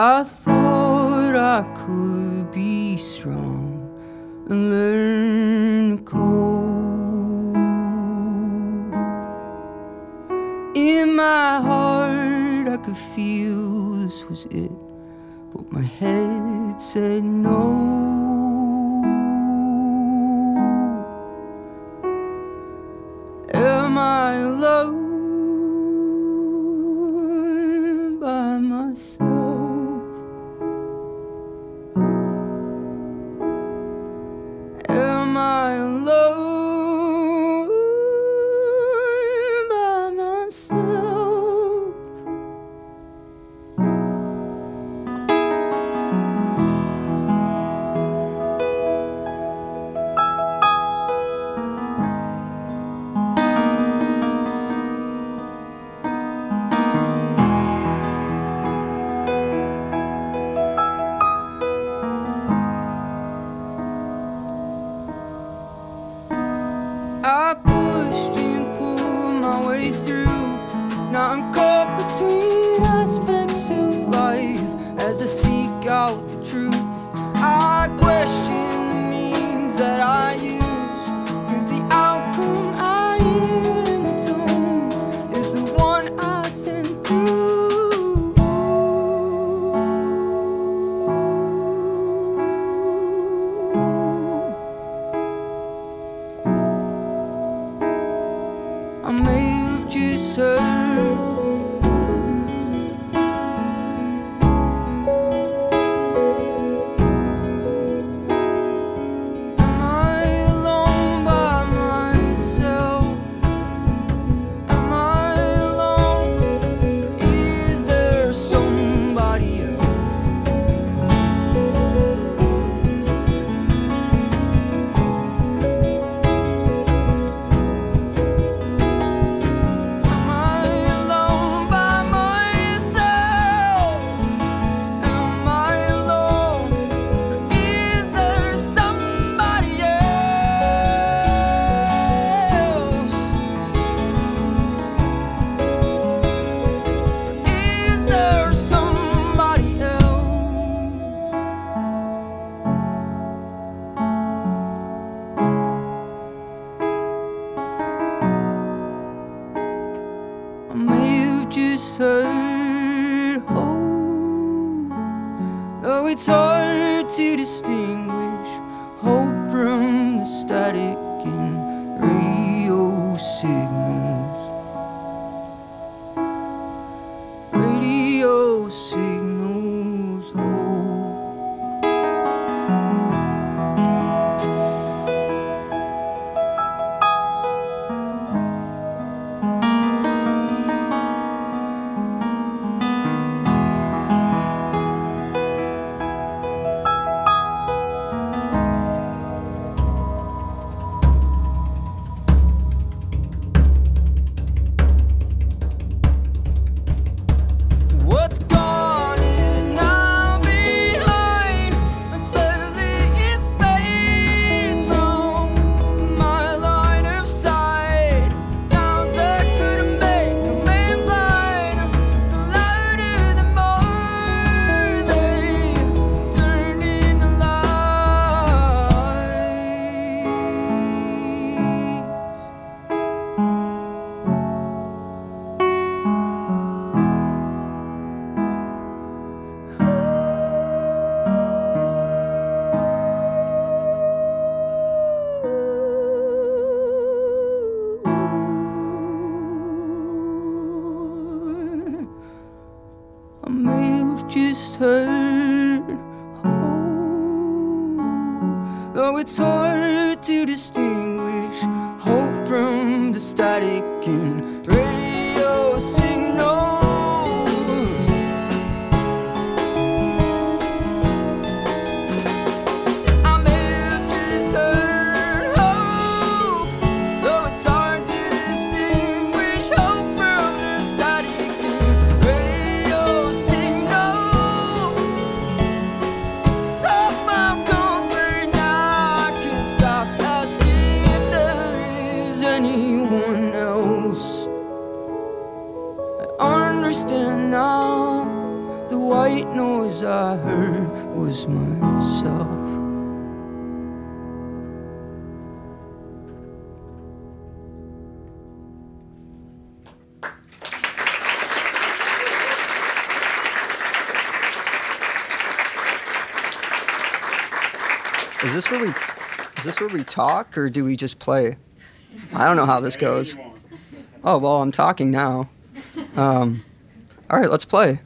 I thought I could be strong and learn to cope. In my heart, I could feel this was it, but my head said no. see. static and this where we is this where we talk or do we just play? I don't know how this goes. Oh well, I'm talking now. Um, all right, let's play.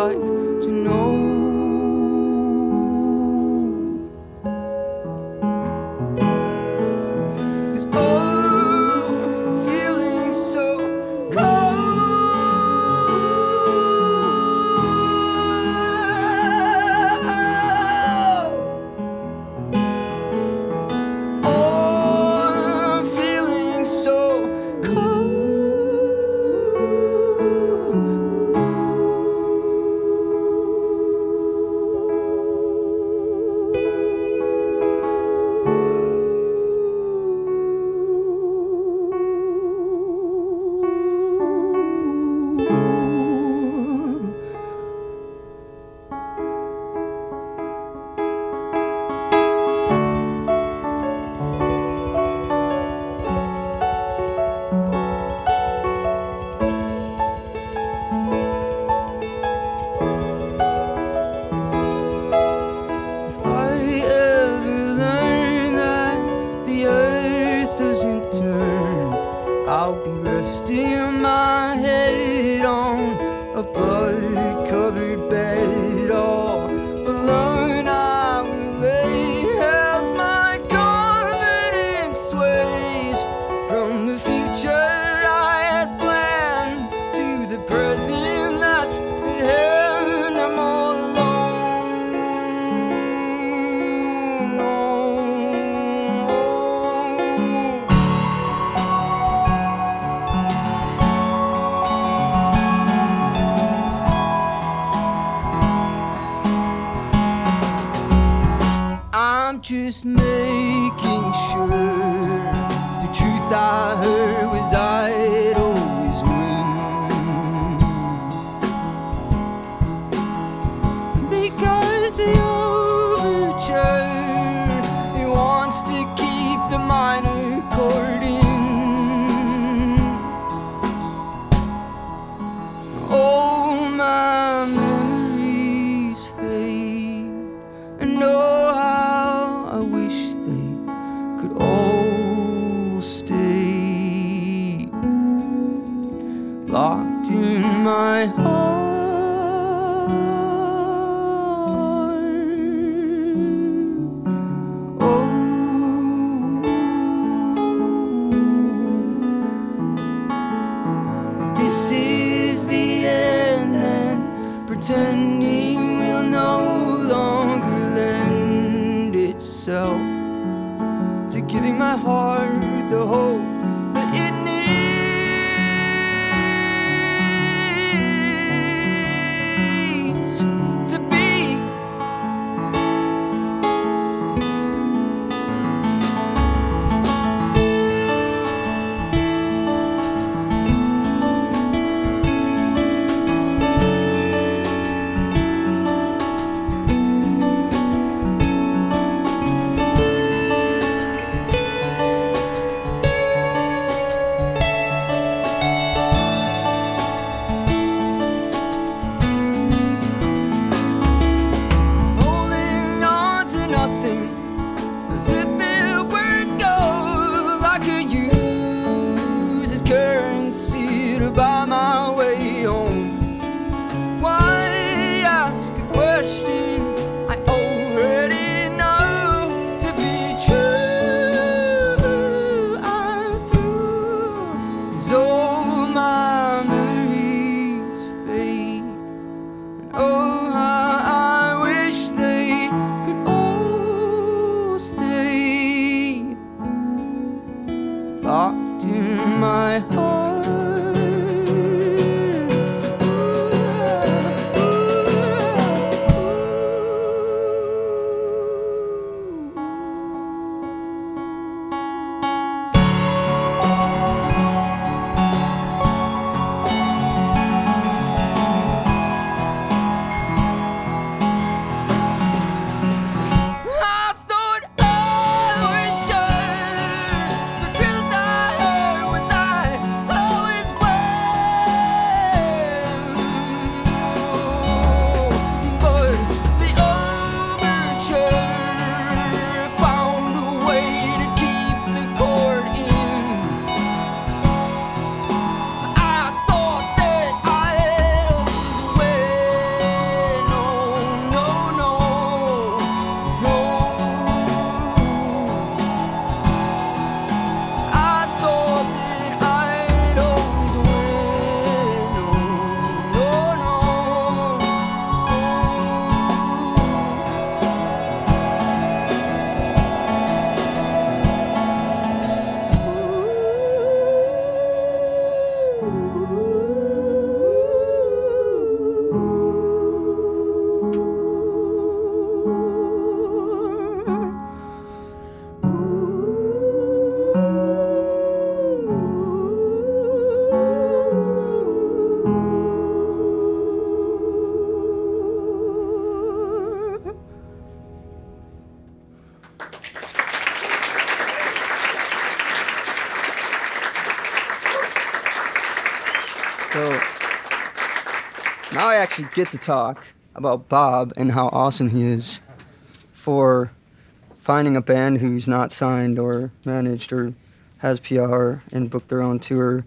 heart. pictures this is the end, then pretending will no longer lend itself to giving my heart the hope. Locked in my heart. Get to talk about Bob and how awesome he is for finding a band who's not signed or managed or has PR and booked their own tour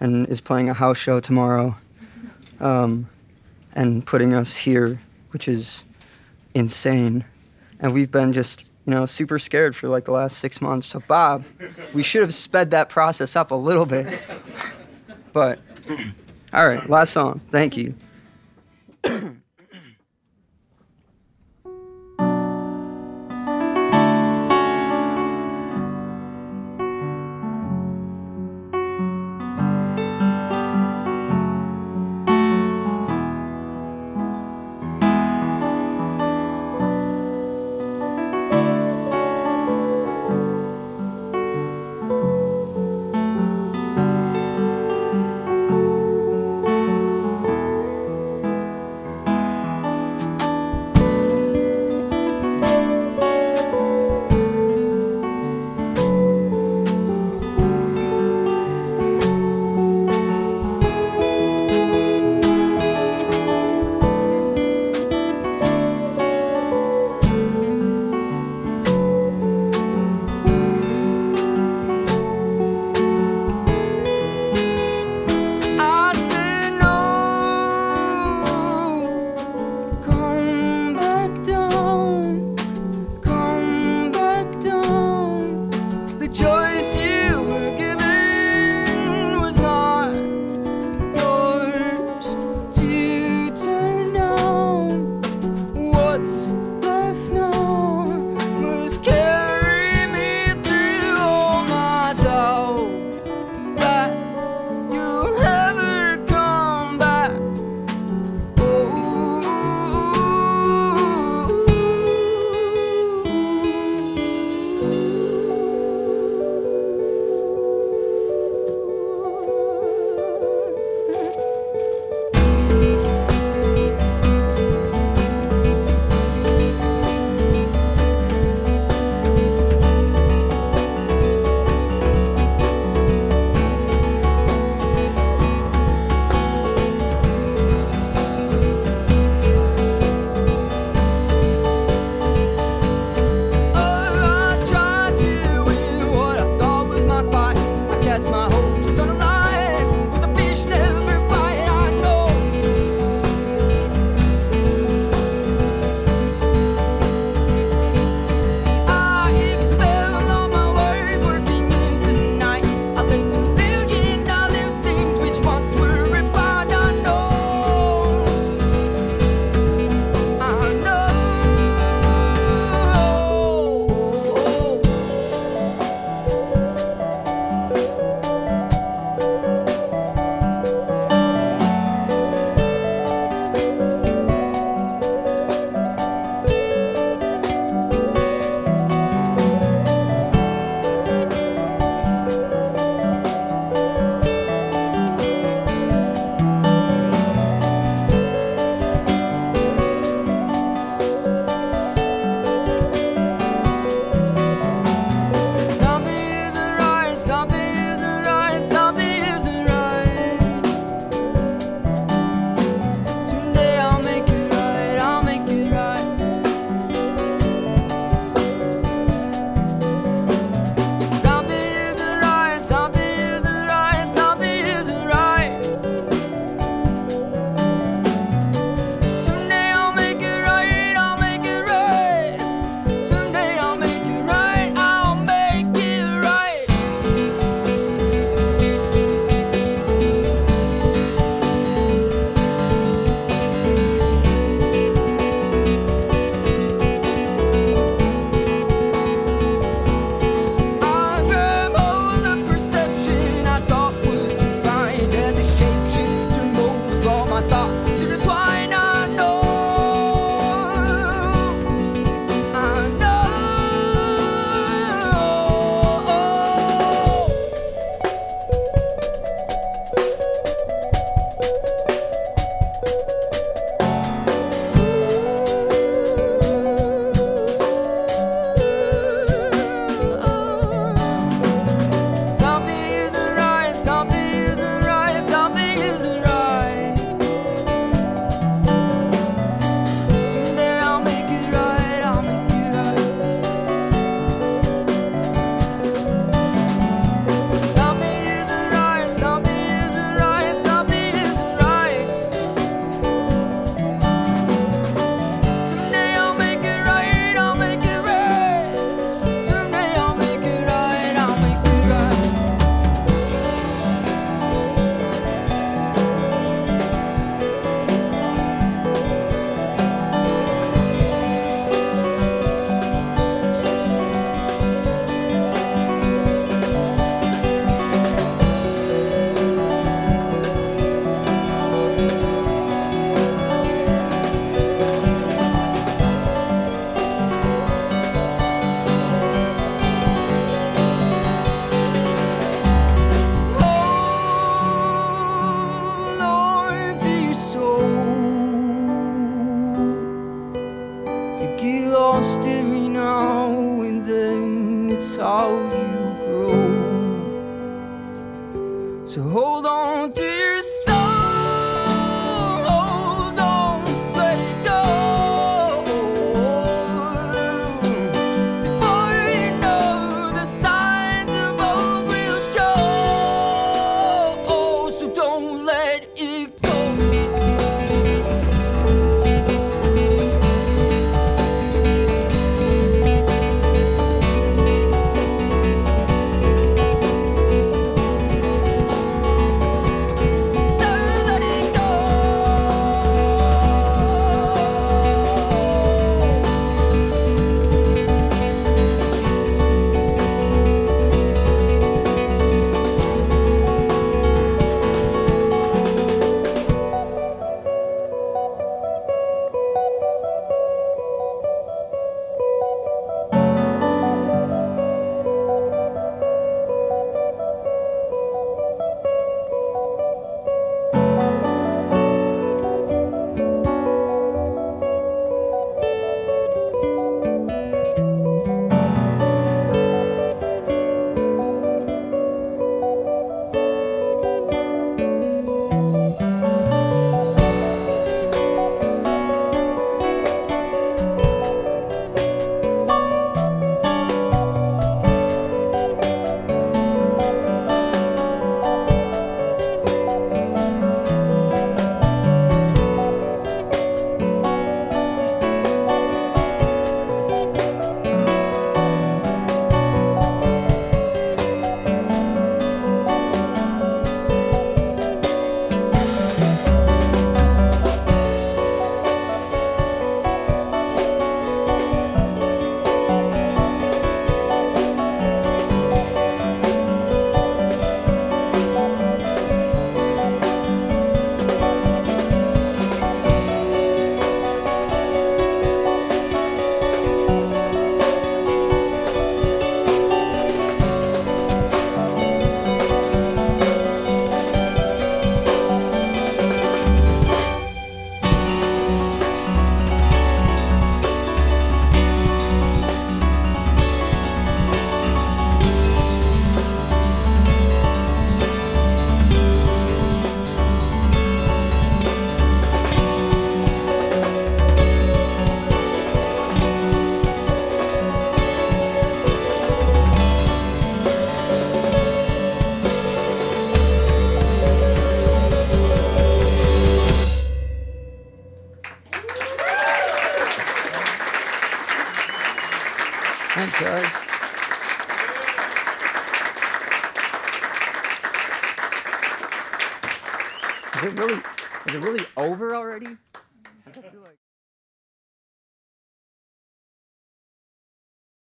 and is playing a house show tomorrow um, and putting us here, which is insane. And we've been just, you know, super scared for like the last six months. So, Bob, we should have sped that process up a little bit. But, all right, last song. Thank you.